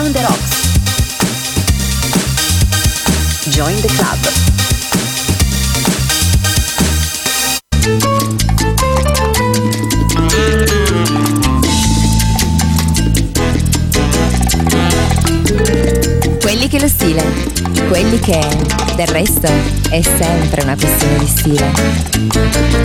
On the Rocks. Join the club. Quelli che lo stile, quelli che del resto è sempre una questione di stile.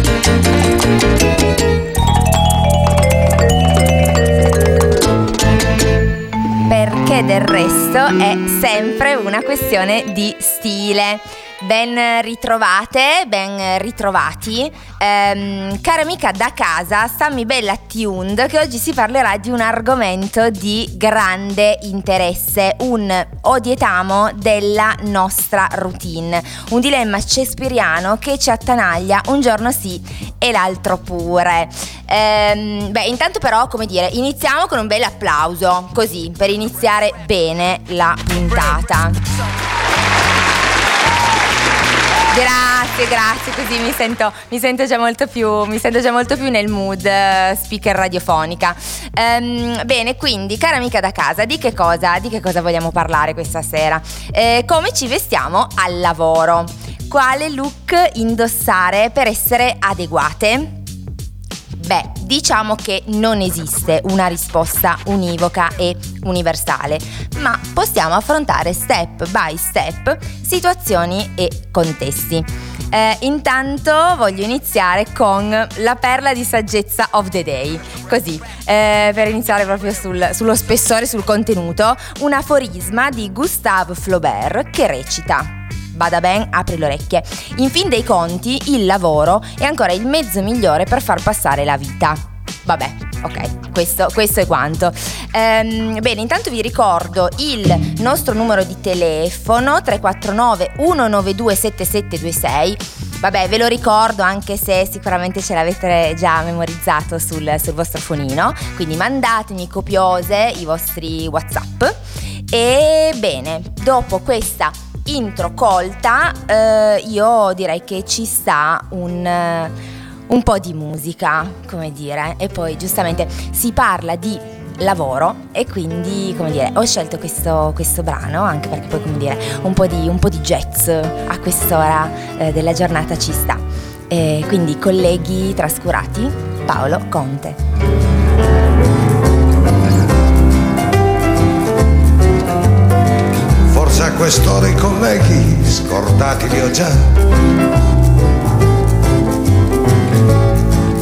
Perché del resto è sempre una questione di stile. Ben ritrovate, ben ritrovati. Ehm, cara amica da casa, stammi bella tuned che oggi si parlerà di un argomento di grande interesse, un odietamo della nostra routine, un dilemma cespiriano che ci attanaglia un giorno sì e l'altro pure. Ehm, beh, intanto però, come dire, iniziamo con un bel applauso, così, per iniziare bene la puntata. Grazie, grazie, così mi sento, mi sento, già, molto più, mi sento già molto più nel mood uh, speaker radiofonica. Um, bene, quindi, cara amica da casa, di che cosa, di che cosa vogliamo parlare questa sera? Eh, come ci vestiamo al lavoro? Quale look indossare per essere adeguate? Beh, diciamo che non esiste una risposta univoca e universale, ma possiamo affrontare step by step situazioni e contesti. Eh, intanto voglio iniziare con la perla di saggezza of the day, così eh, per iniziare proprio sul, sullo spessore, sul contenuto, un aforisma di Gustave Flaubert che recita Bada ben, apri le orecchie. In fin dei conti, il lavoro è ancora il mezzo migliore per far passare la vita. Vabbè, ok, questo, questo è quanto. Ehm, bene, intanto vi ricordo il nostro numero di telefono 349 192 7726. Vabbè, ve lo ricordo anche se sicuramente ce l'avete già memorizzato sul, sul vostro fonino, quindi mandatemi copiose i vostri WhatsApp. E bene, dopo questa intro colta, eh, io direi che ci sta un, eh, un po' di musica, come dire, e poi giustamente si parla di lavoro e quindi come dire ho scelto questo, questo brano anche perché poi come dire un po' di, un po di jazz a quest'ora eh, della giornata ci sta. E quindi colleghi trascurati Paolo Conte quest'ora i colleghi scordati li ho già.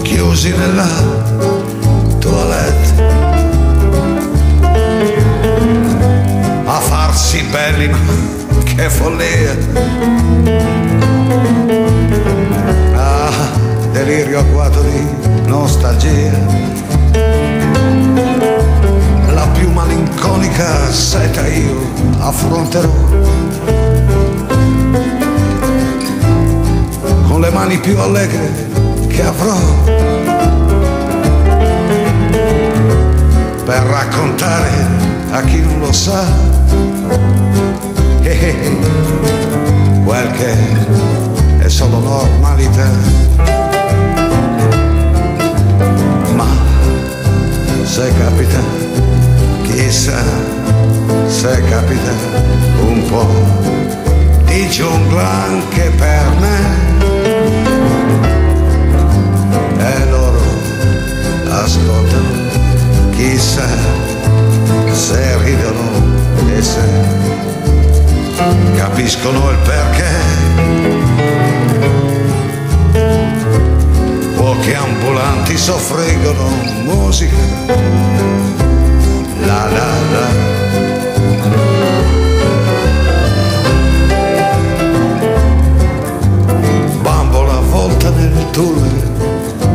Chiusi nella toilette. A farsi belli, ma che follia. Ah, delirio agguato di nostalgia affronterò. Con le mani più allegre che avrò. Per raccontare a chi non lo sa. Eh, quel che è solo normalità. Ma se capita chissà se capita un po' di giungla anche per me. E loro ascoltano, chissà se ridono e se capiscono il perché. Pochi ambulanti soffriggono musica la la la.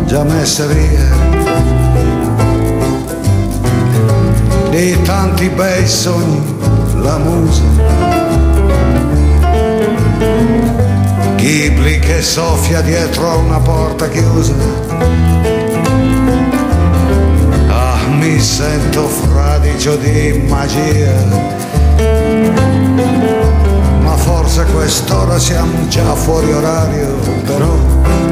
Già messa via. Di tanti bei sogni, la musa. Ghibli che soffia dietro a una porta chiusa mi sento fradicio di magia. Ma forse quest'ora siamo già fuori orario, però.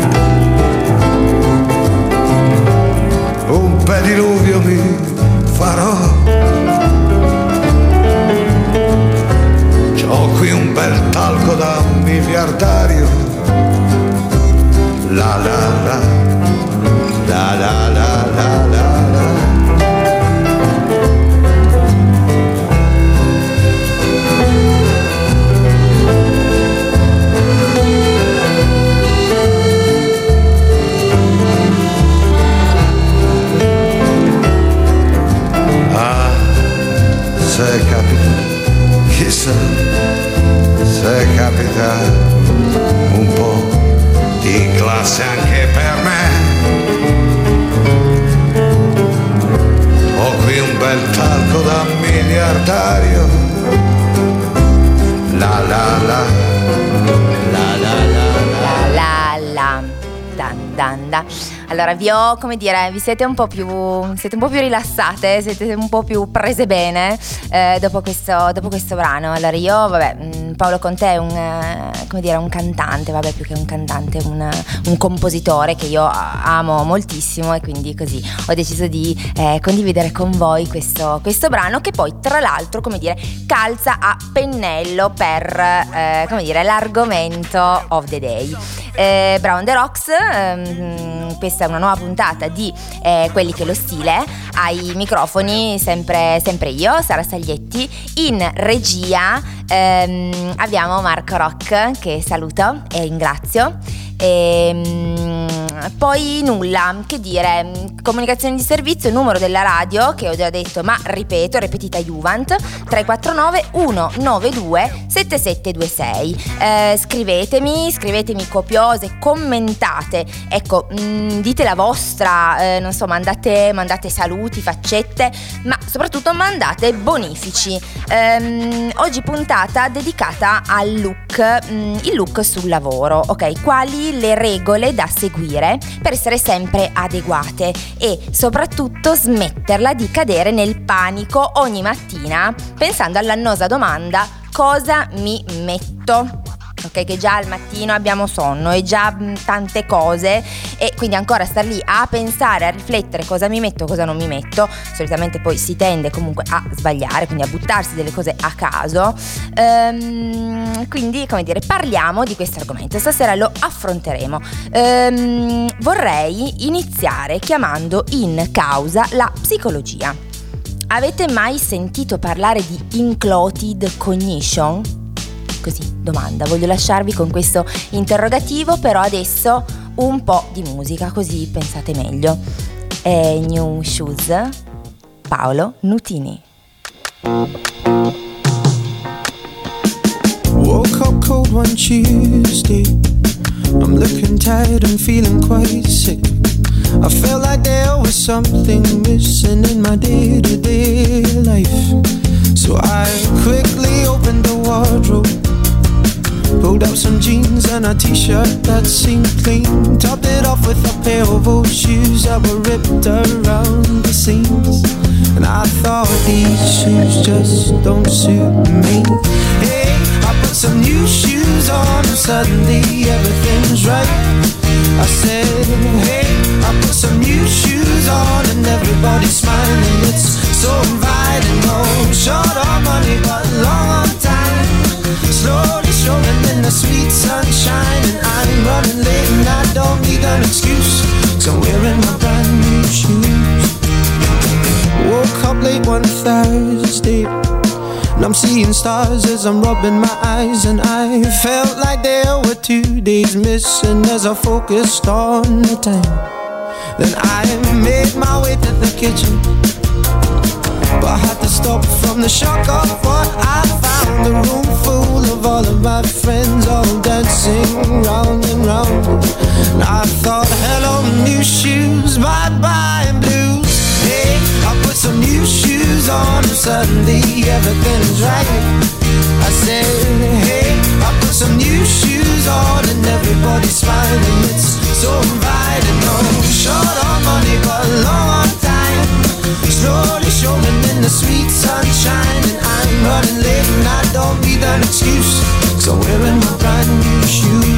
Come dire, vi siete un po' più, siete un po più rilassate, siete un po' più prese bene eh, dopo, questo, dopo, questo, brano. Allora, io, vabbè, mm, Paolo Conte è un, eh, dire, un cantante, vabbè, più che un cantante, un, un, compositore che io amo moltissimo e quindi così ho deciso di eh, condividere con voi questo, questo, brano che poi, tra l'altro, come dire, calza a pennello per, eh, come dire, l'argomento of the day. Eh, Brown the Rocks, ehm, questa è una nuova puntata di eh, Quelli che lo stile, ai microfoni sempre, sempre io, Sara Saglietti, in regia ehm, abbiamo Marco Rock che saluto e ringrazio. Ehm, poi nulla, che dire, comunicazione di servizio, numero della radio che ho già detto, ma ripeto, ripetita Juvent 349 192 7726. Eh, scrivetemi, scrivetemi copiose, commentate, ecco, mh, mm, dite la vostra, eh, non so, mandate, mandate, saluti, faccette, ma soprattutto mandate bonifici. Eh, oggi puntata dedicata al look, mh, mm, il look sul lavoro, ok? Quali le regole da seguire per essere sempre adeguate e soprattutto smetterla di cadere nel panico ogni mattina pensando all'annosa domanda cosa mi metto? Ok? Che già al mattino abbiamo sonno e già mh, tante cose e quindi ancora star lì a pensare, a riflettere cosa mi metto, cosa non mi metto, solitamente poi si tende comunque a sbagliare, quindi a buttarsi delle cose a caso. Ehm, quindi, come dire, parliamo di questo argomento, stasera lo affronteremo. Ehm, vorrei iniziare chiamando in causa la psicologia. Avete mai sentito parlare di inclotted cognition? Così, domanda. Voglio lasciarvi con questo interrogativo, però adesso un po' di musica, così pensate meglio. È New Shoes, Paolo Nutini. Woke up cold one Tuesday. I'm looking tired and feeling quite sick. I felt like there was something missing in my day to day life. So I quickly opened the wardrobe Pulled out some jeans and a t-shirt that seemed clean. Topped it off with a pair of old shoes that were ripped around the seams. And I thought these shoes just don't suit me. Hey, I put some new shoes on and suddenly everything's right. I said, hey, I put some new shoes on and everybody's smiling. It's so inviting, no oh, short on money but long on time the sweet sunshine And I'm running late and I don't need an excuse. So I'm wearing my brand new shoes. Woke up late one Thursday And I'm seeing stars as I'm rubbing my eyes And I felt like there were two days missing As I focused on the time. Then I made my way to the kitchen I had to stop from the shock of what I found. A room full of all of my friends All dancing round and round. And I thought, hello, new shoes, bye-bye and blues. Hey, I put some new shoes on And suddenly everything's right. I said, hey, I put some new shoes on And everybody's smiling. It's so inviting, oh, no short on money but long on time Slowly showing in the sweet sunshine And I'm running late and I don't need an excuse. Cause I'm wearing my brand new shoes?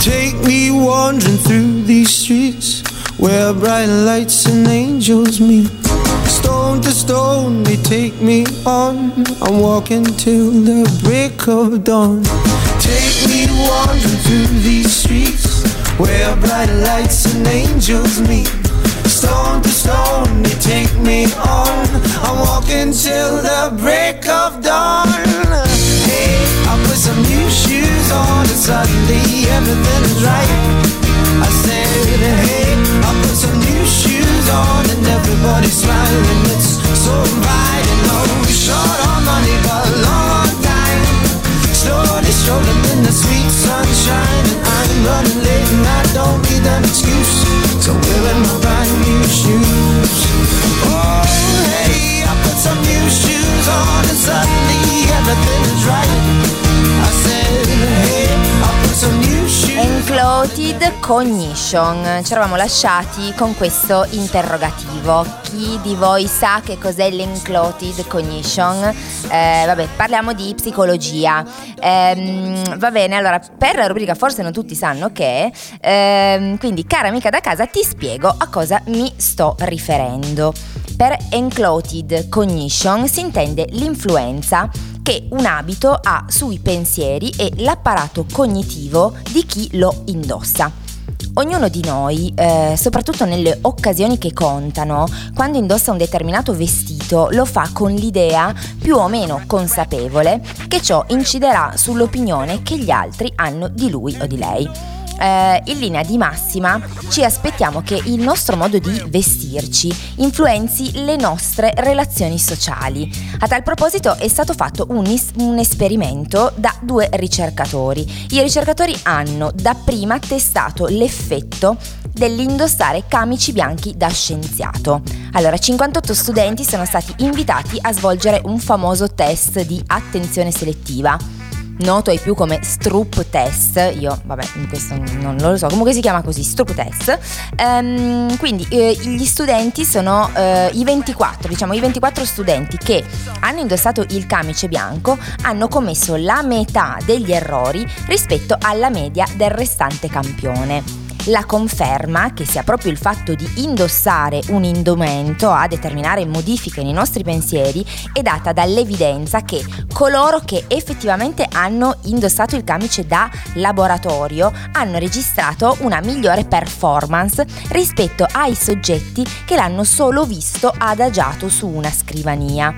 Take me wandering through these streets Where bright lights and angels meet. Stone to stone they take me on. I'm walking till the break of dawn. Take me wandering in these streets Where bright lights and angels meet. Stone to stone, they take me on. I'm walking till the break of dawn. Hey, I put some new shoes on And suddenly everything is right. I said, hey, I put some new shoes on And everybody's smiling, it's so bright And oh, short running late and I don't need an excuse. So wearing my brand new shoes. Oh, hey, I put some new shoes on and suddenly everything is right. Cognition. Ci eravamo lasciati con questo interrogativo. Chi di voi sa che cos'è l'enclotted cognition? Eh, vabbè, parliamo di psicologia. Eh, va bene, allora, per la rubrica forse non tutti sanno che, eh, quindi cara amica da casa ti spiego a cosa mi sto riferendo. Per enclotted cognition si intende l'influenza che un abito ha sui pensieri e l'apparato cognitivo di chi lo indossa. Ognuno di noi, eh, soprattutto nelle occasioni che contano, quando indossa un determinato vestito, lo fa con l'idea più o meno consapevole che ciò inciderà sull'opinione che gli altri hanno di lui o di lei eh, in linea di massima ci aspettiamo che il nostro modo di vestirci influenzi le nostre relazioni sociali. A tal proposito è stato fatto un, is- un esperimento da due ricercatori. I ricercatori hanno dapprima testato l'effetto dell'indossare camici bianchi da scienziato. Allora, 58 studenti sono stati invitati a svolgere un famoso test di attenzione selettiva noto ai più come Stroop Test, io vabbè questo non lo so, comunque si chiama così, Stroop Test, ehm, quindi eh, gli studenti sono eh, i 24, diciamo i 24 studenti che hanno indossato il camice bianco hanno commesso la metà degli errori rispetto alla media del restante campione la conferma che sia proprio il fatto di indossare un indumento a determinare modifiche nei nostri pensieri è data dall'evidenza che coloro che effettivamente hanno indossato il camice da laboratorio hanno registrato una migliore performance rispetto ai soggetti che l'hanno solo visto adagiato su una scrivania.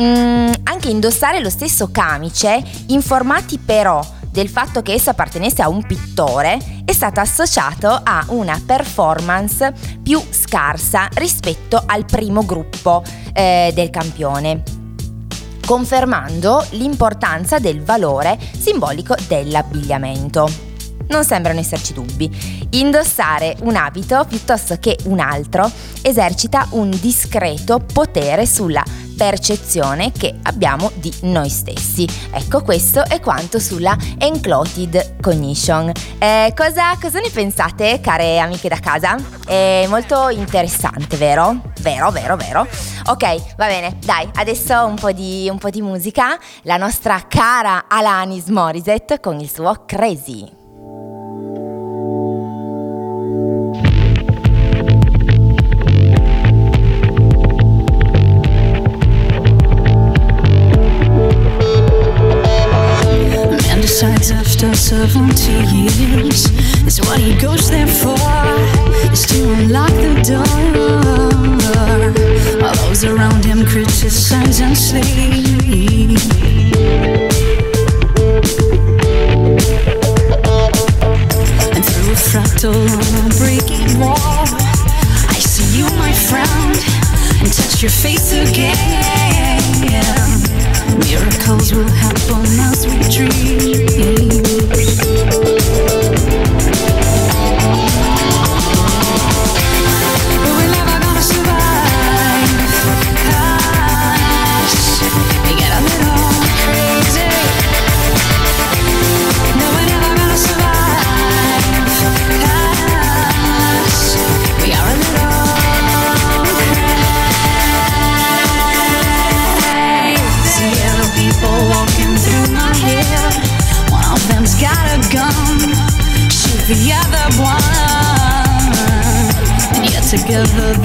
Mm, anche indossare lo stesso camice, informati però del fatto che esso appartenesse a un pittore è stato associato a una performance più scarsa rispetto al primo gruppo eh, del campione confermando l'importanza del valore simbolico dell'abbigliamento. Non sembrano esserci dubbi. Indossare un abito piuttosto che un altro esercita un discreto potere sulla percezione che abbiamo di noi stessi. Ecco, questo è quanto sulla Enclotted Cognition. Eh, cosa, cosa ne pensate, care amiche da casa? È molto interessante, vero? Vero, vero, vero. Ok, va bene, dai, adesso un po' di, un po di musica. La nostra cara Alanis Morissette con il suo Crazy. Decides after 70 years Is what he goes there for Is to unlock the door. All those around him criticize and sleep. And through a fractal on a breaking wall I see you my friend And touch your face again Miracles will happen as we dream.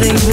something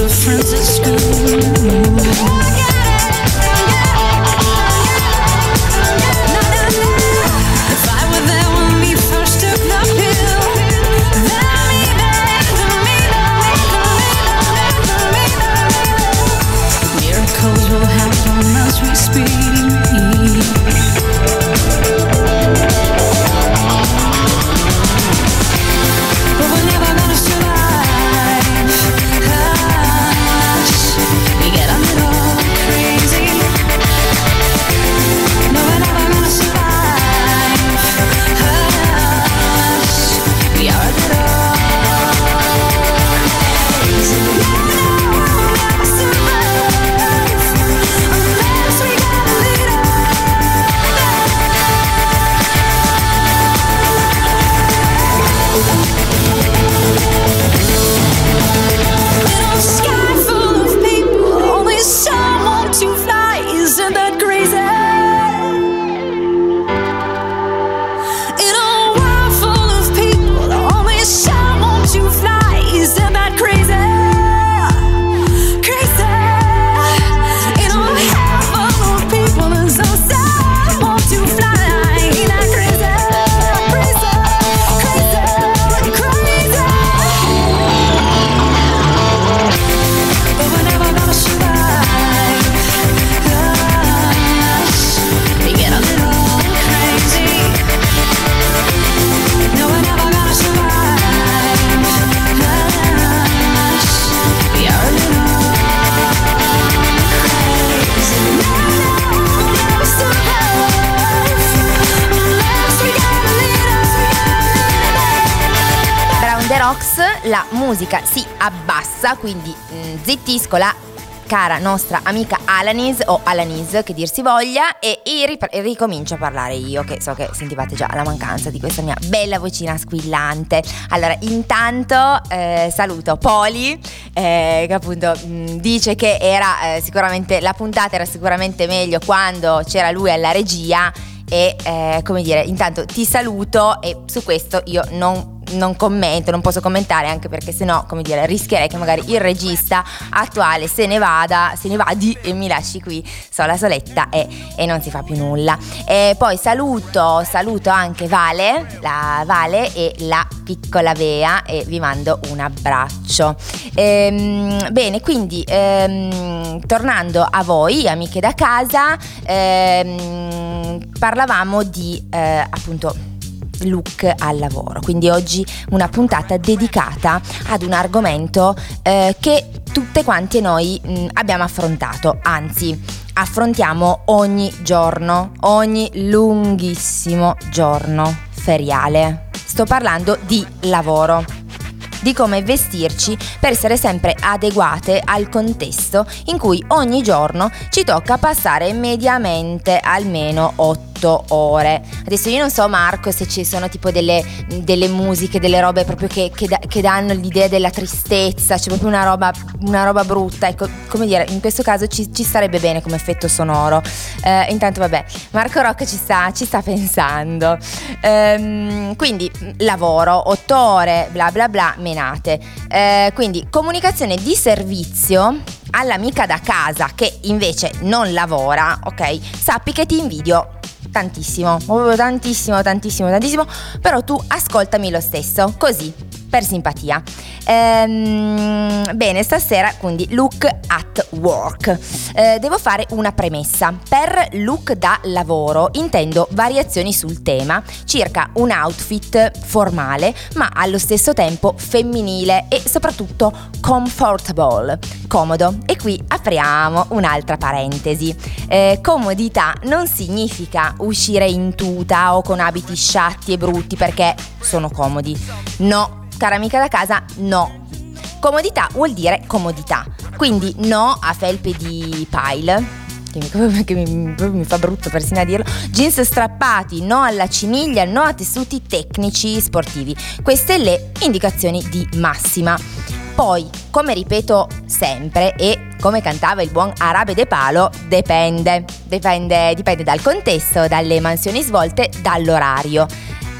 musica si abbassa, quindi mh, mm, zittisco la cara nostra amica Alanis o Alanis che dir si voglia e, e ricomincio a parlare io che so che sentivate già la mancanza di questa mia bella vocina squillante. Allora intanto eh, saluto Poli eh, che appunto mh, mm, dice che era eh, sicuramente la puntata era sicuramente meglio quando c'era lui alla regia e eh, come dire intanto ti saluto e su questo io non non commento, non posso commentare anche perché sennò, come dire, rischierei che magari il regista attuale se ne vada, se ne vadi e mi lasci qui sola soletta e, e non si fa più nulla. E poi saluto, saluto anche Vale, la Vale e la piccola Vea e vi mando un abbraccio. Ehm, bene, quindi ehm, tornando a voi, amiche da casa, ehm, parlavamo di eh, appunto look al lavoro. Quindi oggi una puntata dedicata ad un argomento eh, che tutte quante noi mh, mm, abbiamo affrontato, anzi affrontiamo ogni giorno, ogni lunghissimo giorno feriale. Sto parlando di lavoro di come vestirci per essere sempre adeguate al contesto in cui ogni giorno ci tocca passare mediamente almeno 8 8 ore. Adesso io non so Marco se ci sono tipo delle, delle musiche, delle robe proprio che, che, che, danno l'idea della tristezza, c'è proprio una roba, una roba brutta. Ecco, come dire, in questo caso ci, ci starebbe bene come effetto sonoro. Eh, intanto vabbè, Marco Rocca ci sta, ci sta pensando. Ehm, quindi lavoro, 8 ore, bla bla bla, menate. Eh, quindi comunicazione di servizio all'amica da casa che invece non lavora, ok? Sappi che ti invidio tantissimo, proprio tantissimo, tantissimo, tantissimo, però tu ascoltami lo stesso, così, per simpatia. Ehm, bene, stasera quindi look at work. Eh, devo fare una premessa. Per look da lavoro intendo variazioni sul tema, circa un outfit formale, ma allo stesso tempo femminile e soprattutto comfortable, comodo. E qui apriamo un'altra parentesi. Eh, comodità non significa uscire in tuta o con abiti sciatti e brutti perché sono comodi. No, cara amica da casa, no. Comodità vuol dire comodità. Quindi no a felpe di pile, che mi, mi, fa brutto persino a dirlo, jeans strappati, no alla ciniglia, no a tessuti tecnici sportivi. Queste le indicazioni di massima. Poi, come ripeto sempre e come cantava il buon Arabe De Palo, dipende. Dipende, dipende dal contesto, dalle mansioni svolte, dall'orario.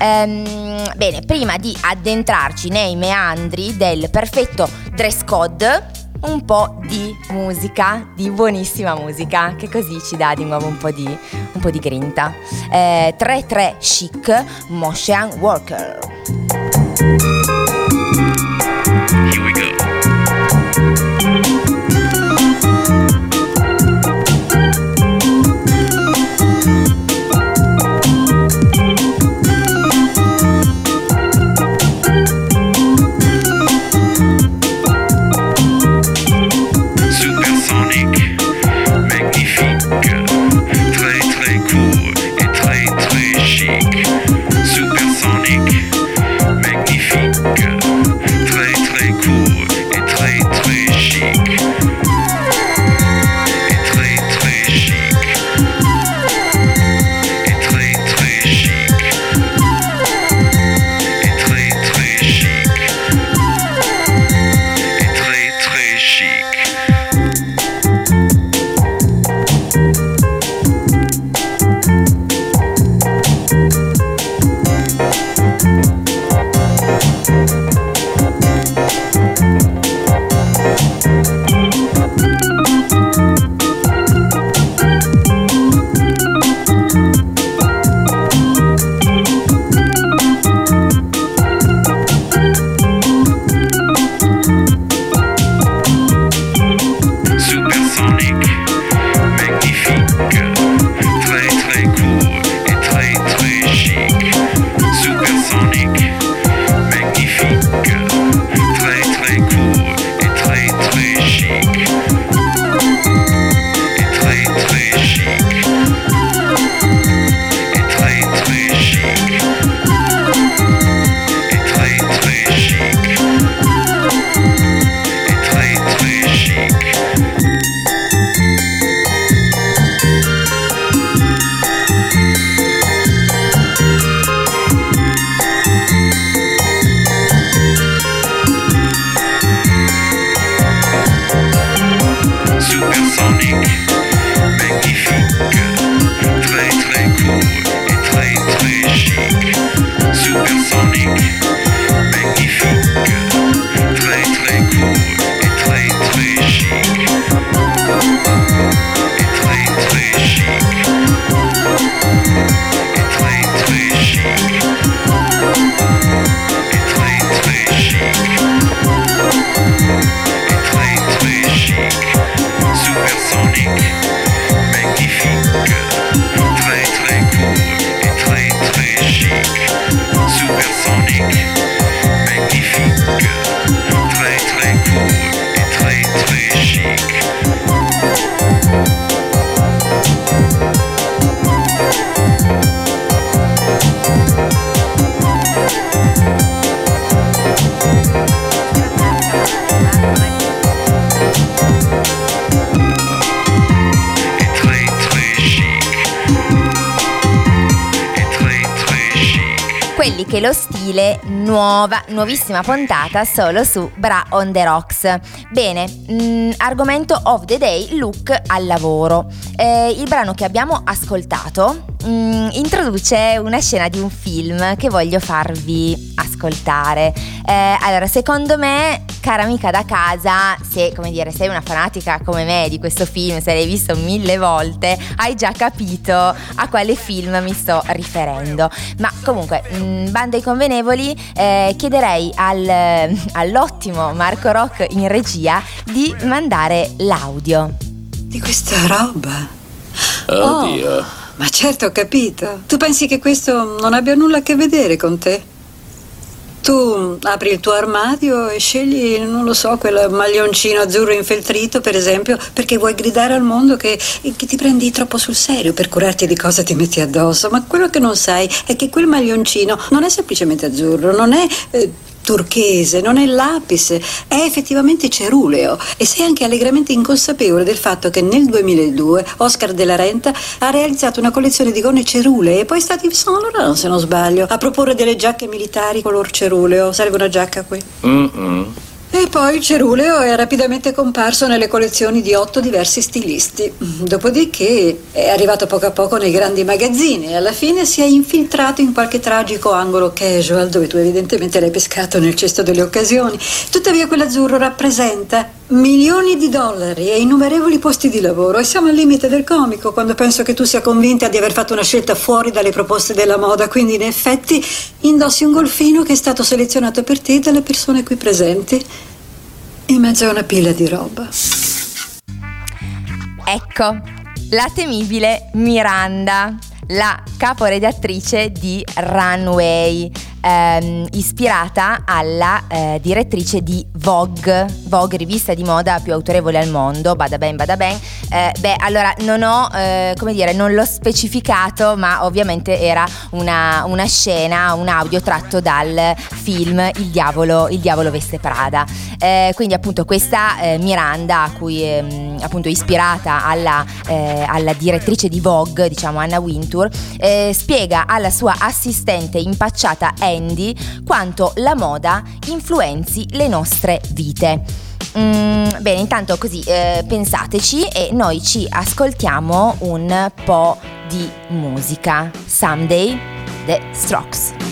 Ehm, bene, prima di addentrarci nei meandri del perfetto dress code, un po' di musica, di buonissima musica, che così ci dà di nuovo un po' di, un po di grinta. Eh, 3-3 chic, Motion Worker. Nuova, nuovissima puntata solo su Bra on the Rocks. Bene, mh, mm, argomento of the day, look al lavoro. Eh, il brano che abbiamo ascoltato mh, mm, introduce una scena di un film che voglio farvi ascoltare. Eh, allora, secondo me, cara amica da casa, se come dire, sei una fanatica come me di questo film, se l'hai visto mille volte, hai già capito a quale film mi sto riferendo. Ma comunque, mh, mm, bando ai convenevoli, eh, chiederei al, all'ottimo Marco Rock in regia di mandare l'audio. Di questa roba. Oddio. Oh. Ma certo, ho capito. Tu pensi che questo non abbia nulla a che vedere con te? Tu apri il tuo armadio e scegli, non lo so, quel maglioncino azzurro infeltrito, per esempio, perché vuoi gridare al mondo che, che, ti prendi troppo sul serio per curarti di cosa ti metti addosso. Ma quello che non sai è che quel maglioncino non è semplicemente azzurro, non è eh, turchese, non è l'apis, è effettivamente ceruleo e sei anche allegramente inconsapevole del fatto che nel 2002 Oscar della Renta ha realizzato una collezione di gonne cerulee e poi è stato Yves Saint Laurent, se non sbaglio, a proporre delle giacche militari color ceruleo. Serve una giacca qui? Mm-mm. E poi il ceruleo è rapidamente comparso nelle collezioni di otto diversi stilisti. Dopodiché è arrivato poco a poco nei grandi magazzini e alla fine si è infiltrato in qualche tragico angolo casual dove tu evidentemente l'hai pescato nel cesto delle occasioni. Tuttavia quell'azzurro rappresenta milioni di dollari e innumerevoli posti di lavoro. E siamo al limite del comico quando penso che tu sia convinta di aver fatto una scelta fuori dalle proposte della moda, quindi in effetti indossi un golfino che è stato selezionato per te dalle persone qui presenti in mezzo a una pila di roba. Ecco, la temibile Miranda, la caporedattrice di Runway ehm, ispirata alla eh, direttrice di Vogue, Vogue, rivista di moda più autorevole al mondo, bada ben, bada ben. Eh, beh, allora non ho, eh, come dire, non l'ho specificato, ma ovviamente era una, una, scena, un audio tratto dal film Il diavolo, Il diavolo veste Prada. Eh, quindi appunto questa eh, Miranda, a cui ehm, appunto ispirata alla, eh, alla, direttrice di Vogue, diciamo Anna Wintour, spiega alla sua assistente impacciata Andy quanto la moda influenzi le nostre vite. Mm, bene, intanto così eh, pensateci e noi ci ascoltiamo un po' di musica. Someday, The Strokes.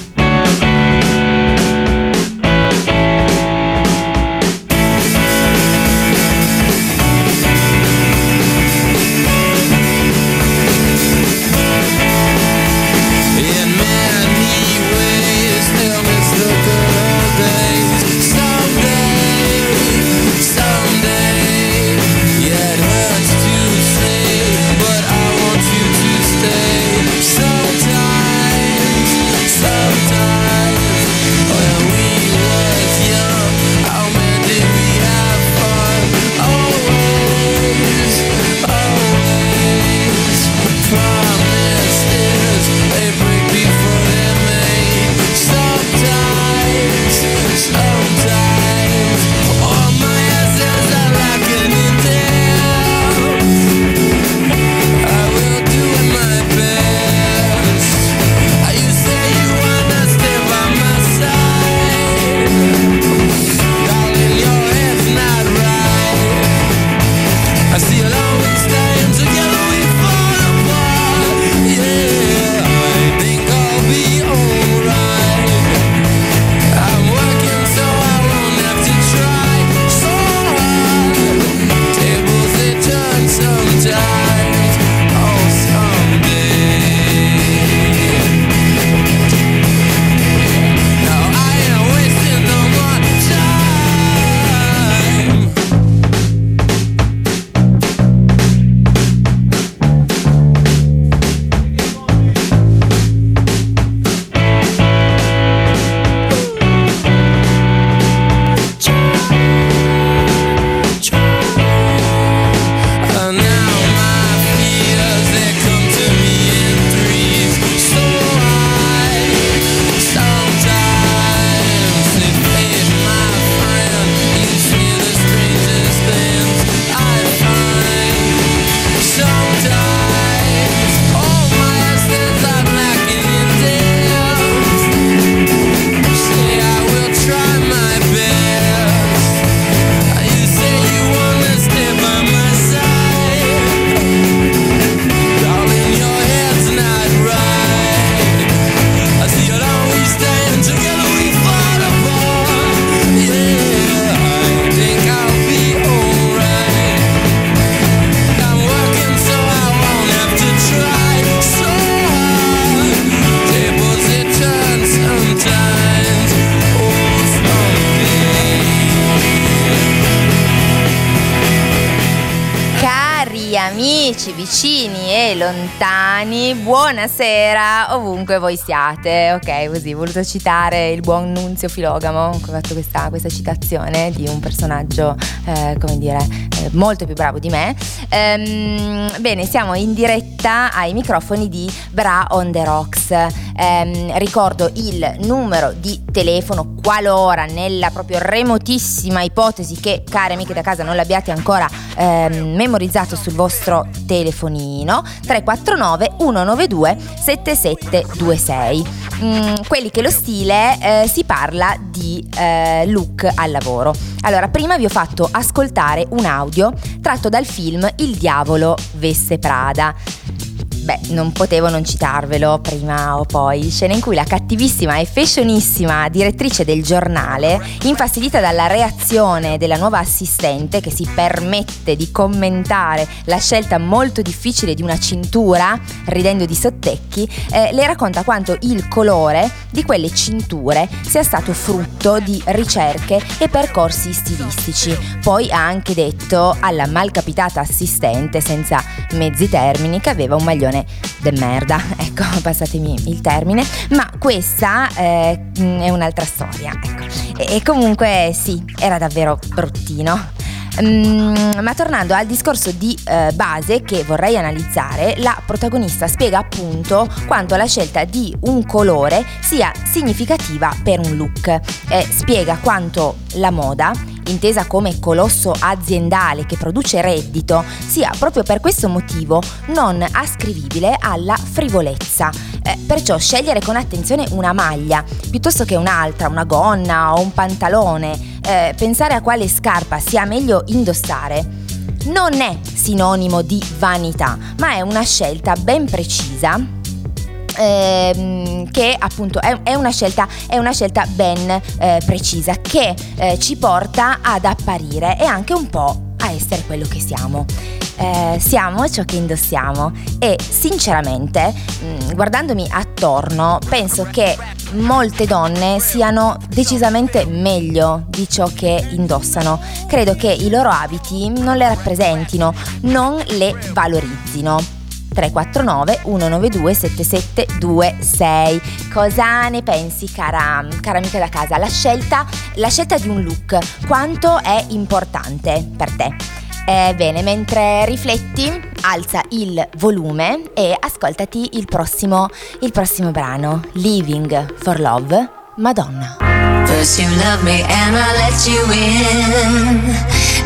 Ovunque voi siate. Ok, così, ho voluto citare il buon Nunzio Filogamo, ho fatto questa, questa citazione di un personaggio, eh, come dire, eh, molto più bravo di me. Ehm, bene, siamo in diretta ai microfoni di Bra on the Rocks. Ehm, ricordo il numero di telefono qualora nella proprio remotissima ipotesi che, care amiche da casa, non l'abbiate ancora ehm, memorizzato sul vostro telefonino 349 192 7726 mm, quelli che lo stile eh, si parla di eh, look al lavoro. Allora prima vi ho fatto ascoltare un audio tratto dal film Il diavolo vesse Prada beh, non potevo non citarvelo prima o poi, scena in cui la cattivissima e fashionissima direttrice del giornale, infastidita dalla reazione della nuova assistente che si permette di commentare la scelta molto difficile di una cintura, ridendo di sottecchi, eh, le racconta quanto il colore di quelle cinture sia stato frutto di ricerche e percorsi stilistici. Poi ha anche detto alla malcapitata assistente, senza mezzi termini, che aveva un maglione canzone de merda, ecco, passatemi il termine, ma questa eh, è un'altra storia, ecco. E, e comunque sì, era davvero bruttino. Mm, ma tornando al discorso di eh, base che vorrei analizzare, la protagonista spiega appunto quanto la scelta di un colore sia significativa per un look. Eh, spiega quanto la moda intesa come colosso aziendale che produce reddito, sia proprio per questo motivo non ascrivibile alla frivolezza. Eh, perciò scegliere con attenzione una maglia piuttosto che un'altra, una gonna o un pantalone, eh, pensare a quale scarpa sia meglio indossare, non è sinonimo di vanità, ma è una scelta ben precisa ehm, che appunto è, è, una scelta, è, una scelta, ben eh, precisa che eh, ci porta ad apparire e anche un po' a essere quello che siamo. Eh, siamo ciò che indossiamo e sinceramente mm, guardandomi attorno penso che molte donne siano decisamente meglio di ciò che indossano. Credo che i loro abiti non le rappresentino, non le valorizzino. 349 192 7726. Cosa ne pensi, cara, cara amica da casa? La scelta, la scelta di un look, quanto è importante per te? Eh, bene, mentre rifletti, alza il volume e ascoltati il prossimo, il prossimo brano, Living for Love, Madonna. First you love me and I let you in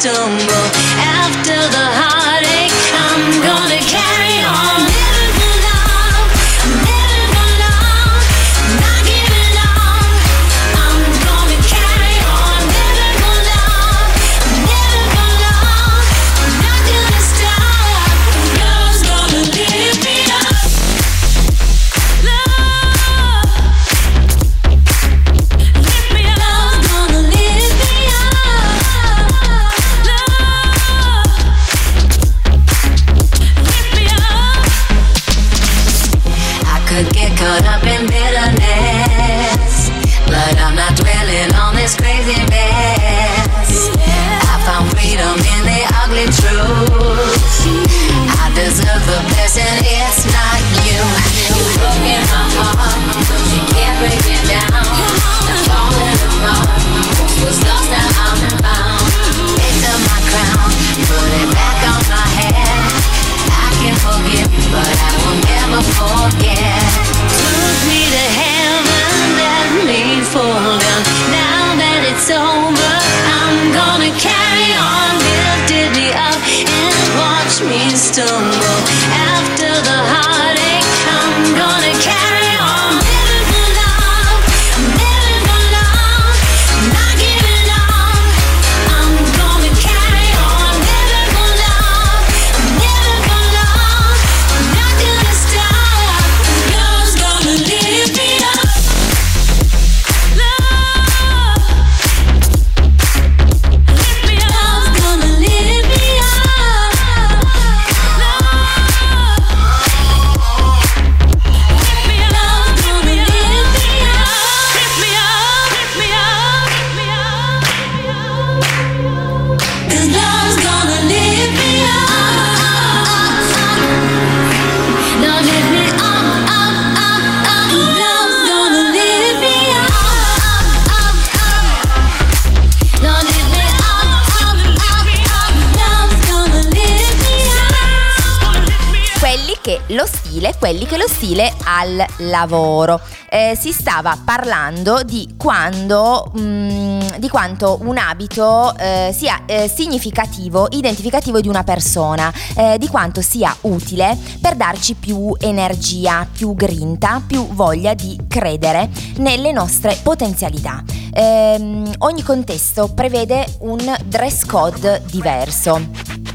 stumble. After the heartache, lavoro. Eh, si stava parlando di quando, mh, mm, di quanto un abito eh, sia eh, significativo, identificativo di una persona, eh, di quanto sia utile per darci più energia, più grinta, più voglia di credere nelle nostre potenzialità. Ehm, ogni contesto prevede un dress code diverso.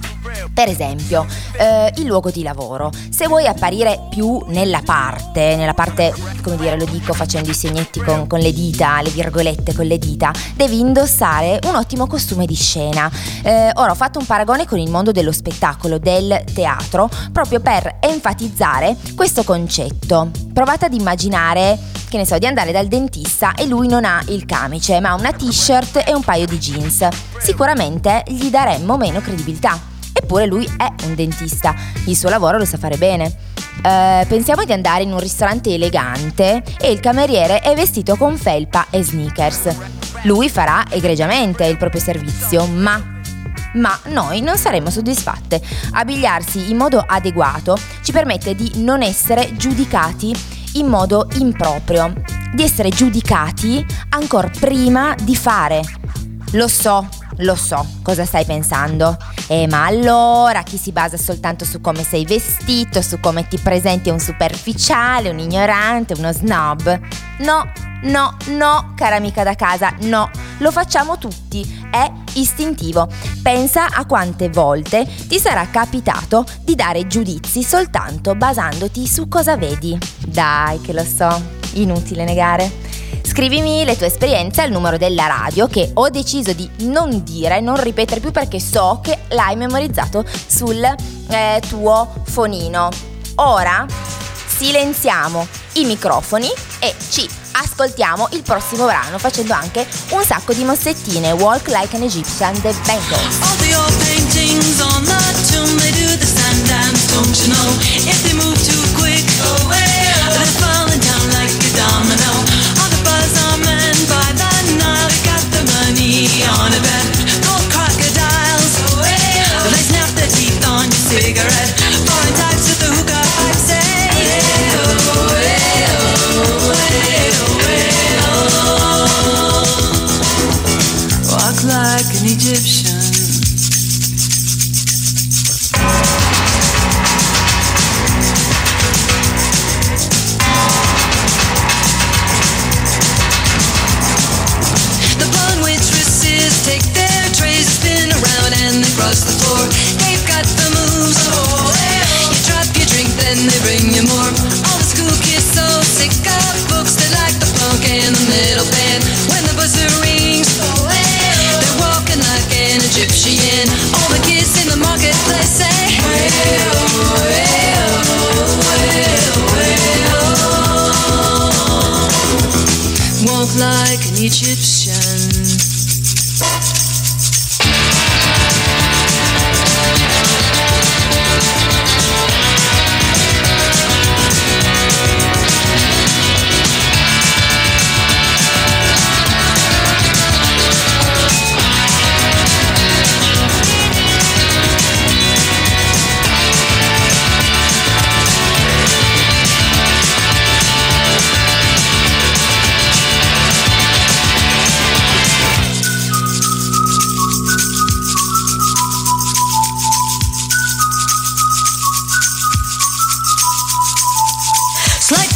Per esempio, eh, il luogo di lavoro. Se vuoi apparire più nella parte, nella parte, come dire, lo dico facendo i segnetti con, con le dita, le virgolette con le dita, devi indossare un ottimo costume di scena. Eh, ora ho fatto un paragone con il mondo dello spettacolo, del teatro, proprio per enfatizzare questo concetto. Provate ad immaginare che ne so, di andare dal dentista e lui non ha il camice, ma una t-shirt e un paio di jeans. Sicuramente gli daremmo meno credibilità. Eppure lui è un dentista, il suo lavoro lo sa fare bene. Uh, pensiamo di andare in un ristorante elegante e il cameriere è vestito con felpa e sneakers. Lui farà egregiamente il proprio servizio, ma ma noi non saremo soddisfatte. Abbigliarsi in modo adeguato ci permette di non essere giudicati in modo improprio, di essere giudicati ancora prima di fare. Lo so, lo so cosa stai pensando. Eh, ma allora chi si basa soltanto su come sei vestito, su come ti presenti un superficiale, un ignorante, uno snob? No, no, no, cara amica da casa, no. Lo facciamo tutti, è istintivo. Pensa a quante volte ti sarà capitato di dare giudizi soltanto basandoti su cosa vedi. Dai, che lo so, inutile negare. Scrivimi le tue esperienze al numero della radio che ho deciso di non dire, non ripetere più perché so che l'hai memorizzato sul eh, tuo fonino. Ora silenziamo i microfoni e ci ascoltiamo il prossimo brano facendo anche un sacco di mossettine. Walk Like an Egyptian The Bengals All the old paintings on the tomb They do the stand dance, don't you know? If they move too quick, oh well They're falling down like a domino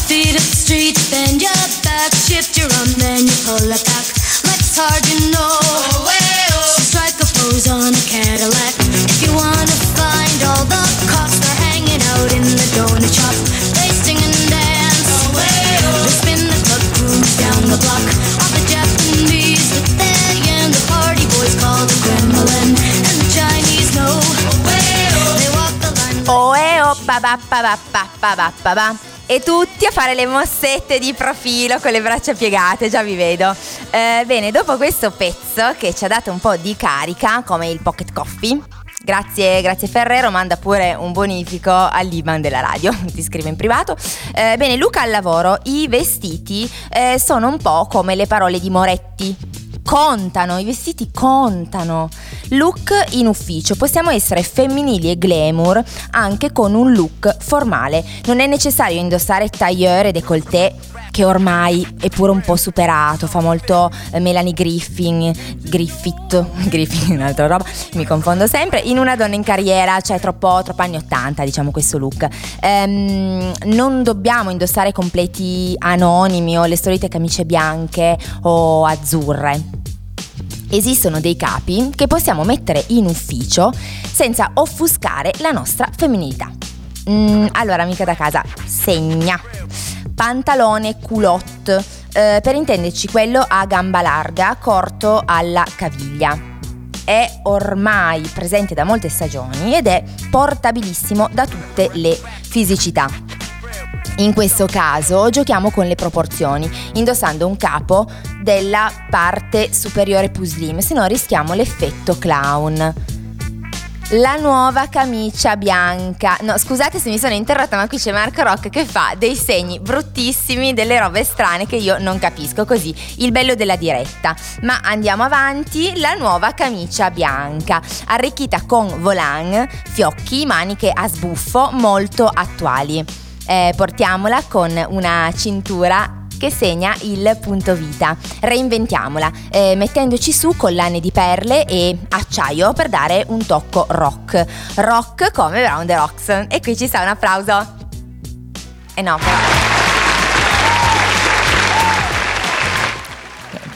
feet up the street, bend your back, shift your arm, then you pull it back. Life's hard, you know. Oh, hey, oh. So strike a pose on a Cadillac. If you wanna find all the cops, they're hanging out in the donut shop. They sing and dance. Oh, hey, oh. They spin the club grooves down the block. All the Japanese with their yen, the party boys call the gremlin, and the Chinese know. Oh, hey, oh. They walk the line. Like oh, hey, oh, ba ba ba ba ba ba ba ba. E tutti a fare le mossette di profilo con le braccia piegate, già vi vedo. Eh, bene, dopo questo pezzo che ci ha dato un po' di carica, come il pocket coffee, Grazie, grazie Ferrero, manda pure un bonifico all'Iban della radio, ti scrive in privato. Eh, bene, Luca al lavoro, i vestiti eh, sono un po' come le parole di Moretti contano, i vestiti contano. Look in ufficio, possiamo essere femminili e glamour anche con un look formale. Non è necessario indossare tailleur e décolleté che ormai è pure un po' superato, fa molto eh, Melanie Griffin, Griffith, Griffin un'altra roba, mi confondo sempre, in una donna in carriera, cioè troppo, troppo anni 80 diciamo questo look. Ehm, non dobbiamo indossare completi anonimi o le solite camicie bianche o azzurre. Esistono dei capi che possiamo mettere in ufficio senza offuscare la nostra femminilità. Mm, allora, amica da casa, segna pantalone culotte, eh, per intenderci quello a gamba larga, corto alla caviglia. È ormai presente da molte stagioni ed è portabilissimo da tutte le fisicità. In questo caso giochiamo con le proporzioni, indossando un capo della parte superiore più slim, se no rischiamo l'effetto clown la nuova camicia bianca. No, scusate se mi sono interrotta, ma qui c'è Marco Rock che fa dei segni bruttissimi, delle robe strane che io non capisco. Così, il bello della diretta. Ma andiamo avanti, la nuova camicia bianca, arricchita con volant, fiocchi, maniche a sbuffo molto attuali. Eh, portiamola con una cintura che segna il punto vita. Reinventiamola, eh, mettendoci su collane di perle e acciaio per dare un tocco rock. Rock come Brown the Rocks. E qui ci sta un applauso. E eh no, però.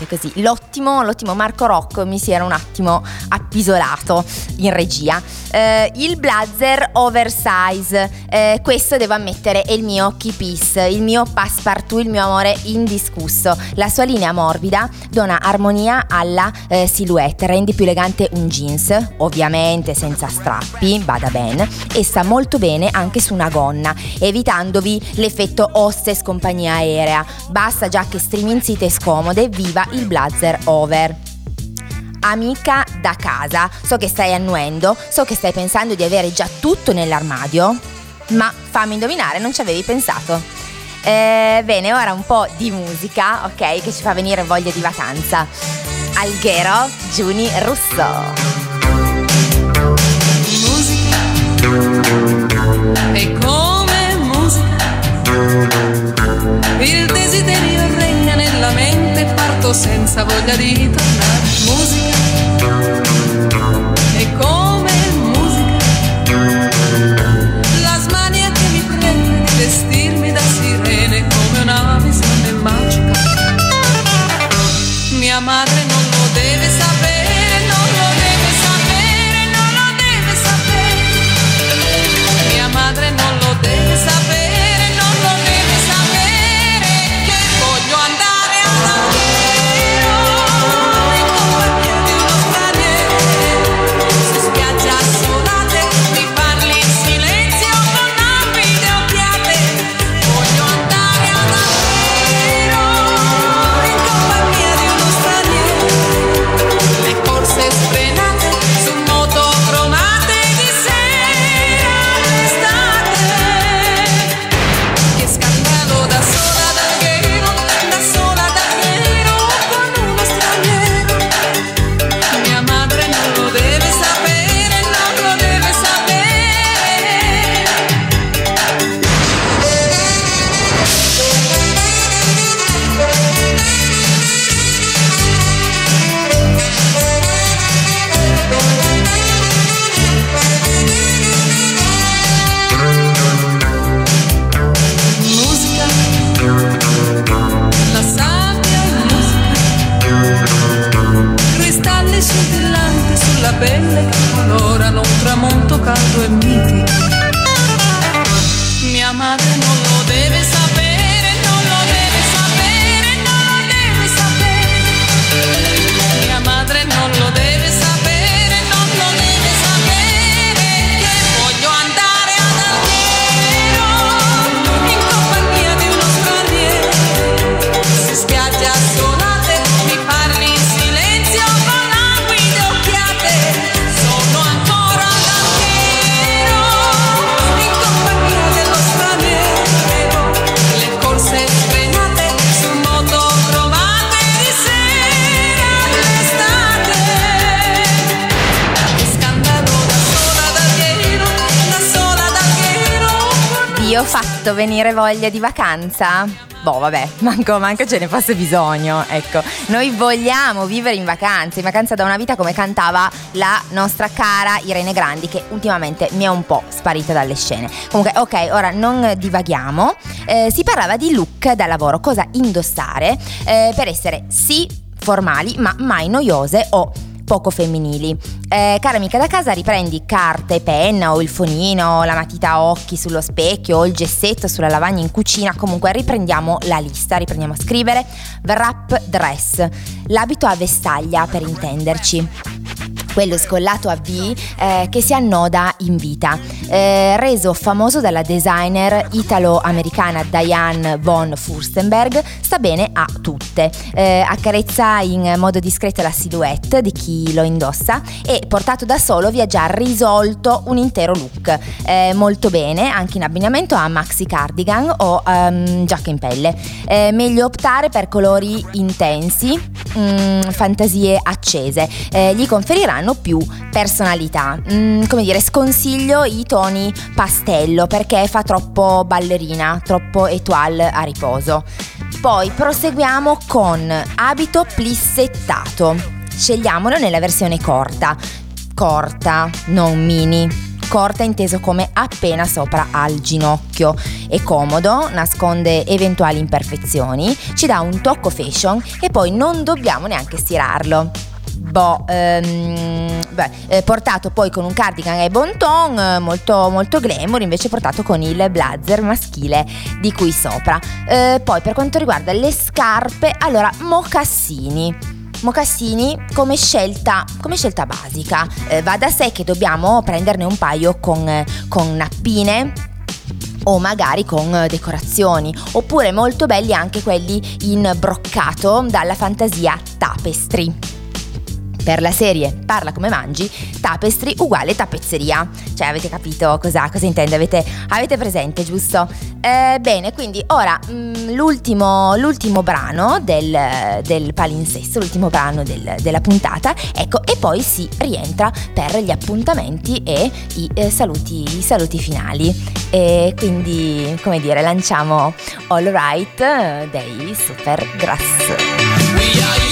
Così. L'ottimo, l'ottimo Marco Rocco mi si era un attimo appisolato in regia. Eh, il blazer oversize, eh, questo devo ammettere è il mio key piece, il mio passepartout, il mio amore indiscusso. La sua linea morbida dona armonia alla eh, silhouette, rende più elegante un jeans, ovviamente senza strappi, bada ben, e sta molto bene anche su una gonna, evitandovi l'effetto hostess compagnia aerea. Basta giacche striminzite e scomode, viva il blazer over amica da casa. So che stai annuendo, so che stai pensando di avere già tutto nell'armadio, ma fammi indovinare, non ci avevi pensato. Eh, bene, ora un po' di musica, ok, che ci fa venire voglia di vacanza. Alghero, Giuni Russo. Musica è come musica. Il senza voglia di tornare. Musica voglia di vacanza? Boh, vabbè, manco, manco ce ne fosse bisogno. Ecco, noi vogliamo vivere in vacanza, in vacanza da una vita come cantava la nostra cara Irene Grandi, che ultimamente mi è un po' sparita dalle scene. Comunque, ok, ora non divaghiamo. Eh, si parlava di look da lavoro, cosa indossare eh, per essere sì formali, ma mai noiose o poco femminili. Eh, cara amica da casa, riprendi carta e penna o il fonino, la matita a occhi sullo specchio o il gessetto sulla lavagna in cucina, comunque riprendiamo la lista, riprendiamo a scrivere. Wrap dress, l'abito a vestaglia per intenderci quello scollato a V eh, che si annoda in vita, eh, reso famoso dalla designer italo-americana Diane von Furstenberg, sta bene a tutte, eh, accarezza in modo discreto la silhouette di chi lo indossa e portato da solo vi ha già risolto un intero look, eh, molto bene anche in abbinamento a maxi cardigan o um, giacca in pelle, eh, meglio optare per colori intensi, mm, fantasie accese, eh, gli conferiranno hanno più personalità. Mm, come dire, sconsiglio i toni pastello perché fa troppo ballerina, troppo étoile a riposo. Poi proseguiamo con abito plissettato. Scegliamolo nella versione corta. Corta, non mini corta inteso come appena sopra al ginocchio. È comodo, nasconde eventuali imperfezioni, ci dà un tocco fashion e poi non dobbiamo neanche stirarlo boh, ehm, beh, eh, portato poi con un cardigan e bon ton, eh, molto, molto glamour, invece portato con il blazer maschile di qui sopra. Eh, poi per quanto riguarda le scarpe, allora mocassini. Mocassini come scelta, come scelta basica. Eh, va da sé che dobbiamo prenderne un paio con, con nappine o magari con decorazioni, oppure molto belli anche quelli in broccato dalla fantasia tapestry per la serie Parla come mangi, tapestry uguale tappezzeria. Cioè avete capito cosa, cosa intende? Avete, avete, presente, giusto? Eh, bene, quindi ora mh, mm, l'ultimo, l'ultimo, brano del, del, palinsesto, l'ultimo brano del, della puntata, ecco, e poi si rientra per gli appuntamenti e i, eh, saluti, i saluti finali. E quindi, come dire, lanciamo All Right dei Super Grass.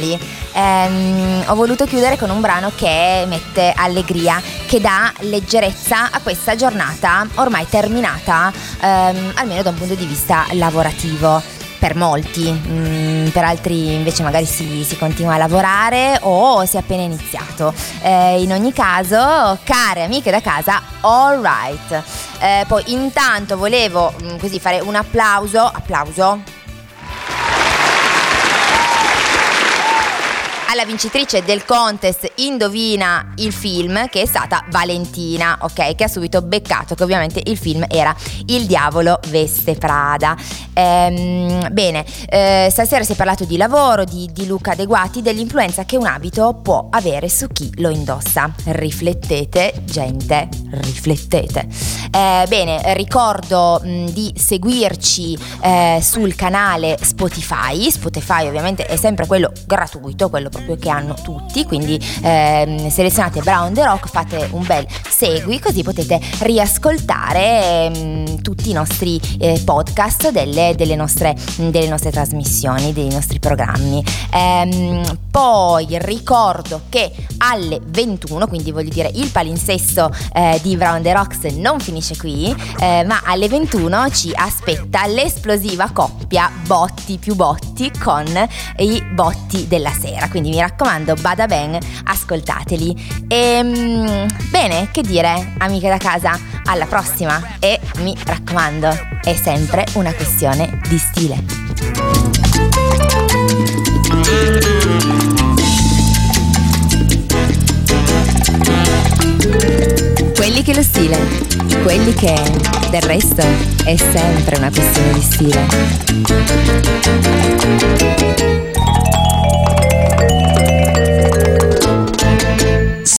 Finali. Ehm, ho voluto chiudere con un brano che mette allegria, che dà leggerezza a questa giornata ormai terminata, ehm, almeno da un punto di vista lavorativo per molti, mm, per altri invece magari si, si, continua a lavorare o si è appena iniziato. Eh, in ogni caso, care amiche da casa, all right. Eh, poi intanto volevo mm, così fare un applauso, applauso alla vincitrice del contest Indovina il film, che è stata Valentina, ok? Che ha subito beccato che ovviamente il film era Il diavolo veste Prada. Ehm, bene, eh, stasera si è parlato di lavoro, di, di look adeguati, dell'influenza che un abito può avere su chi lo indossa. Riflettete, gente, riflettete. Eh, bene, ricordo mh, di seguirci eh, sul canale Spotify. Spotify ovviamente è sempre quello gratuito, quello proprio che hanno tutti, quindi ehm, selezionate Brown the Rock, fate un bel segui così potete riascoltare ehm, tutti i nostri eh, podcast delle, delle, nostre, delle, nostre, trasmissioni, dei nostri programmi. Ehm, poi ricordo che alle 21, quindi voglio dire il palinsesto eh, di Brown the Rocks non finisce qui, eh, ma alle 21 ci aspetta l'esplosiva coppia botti più botti con i botti della sera. Quindi mi raccomando, bada ben, ascoltateli. E, ehm, bene, che dire, amiche da casa, alla prossima e mi raccomando, è sempre una questione di stile. Quelli che lo stile, quelli che del resto è sempre una questione di stile.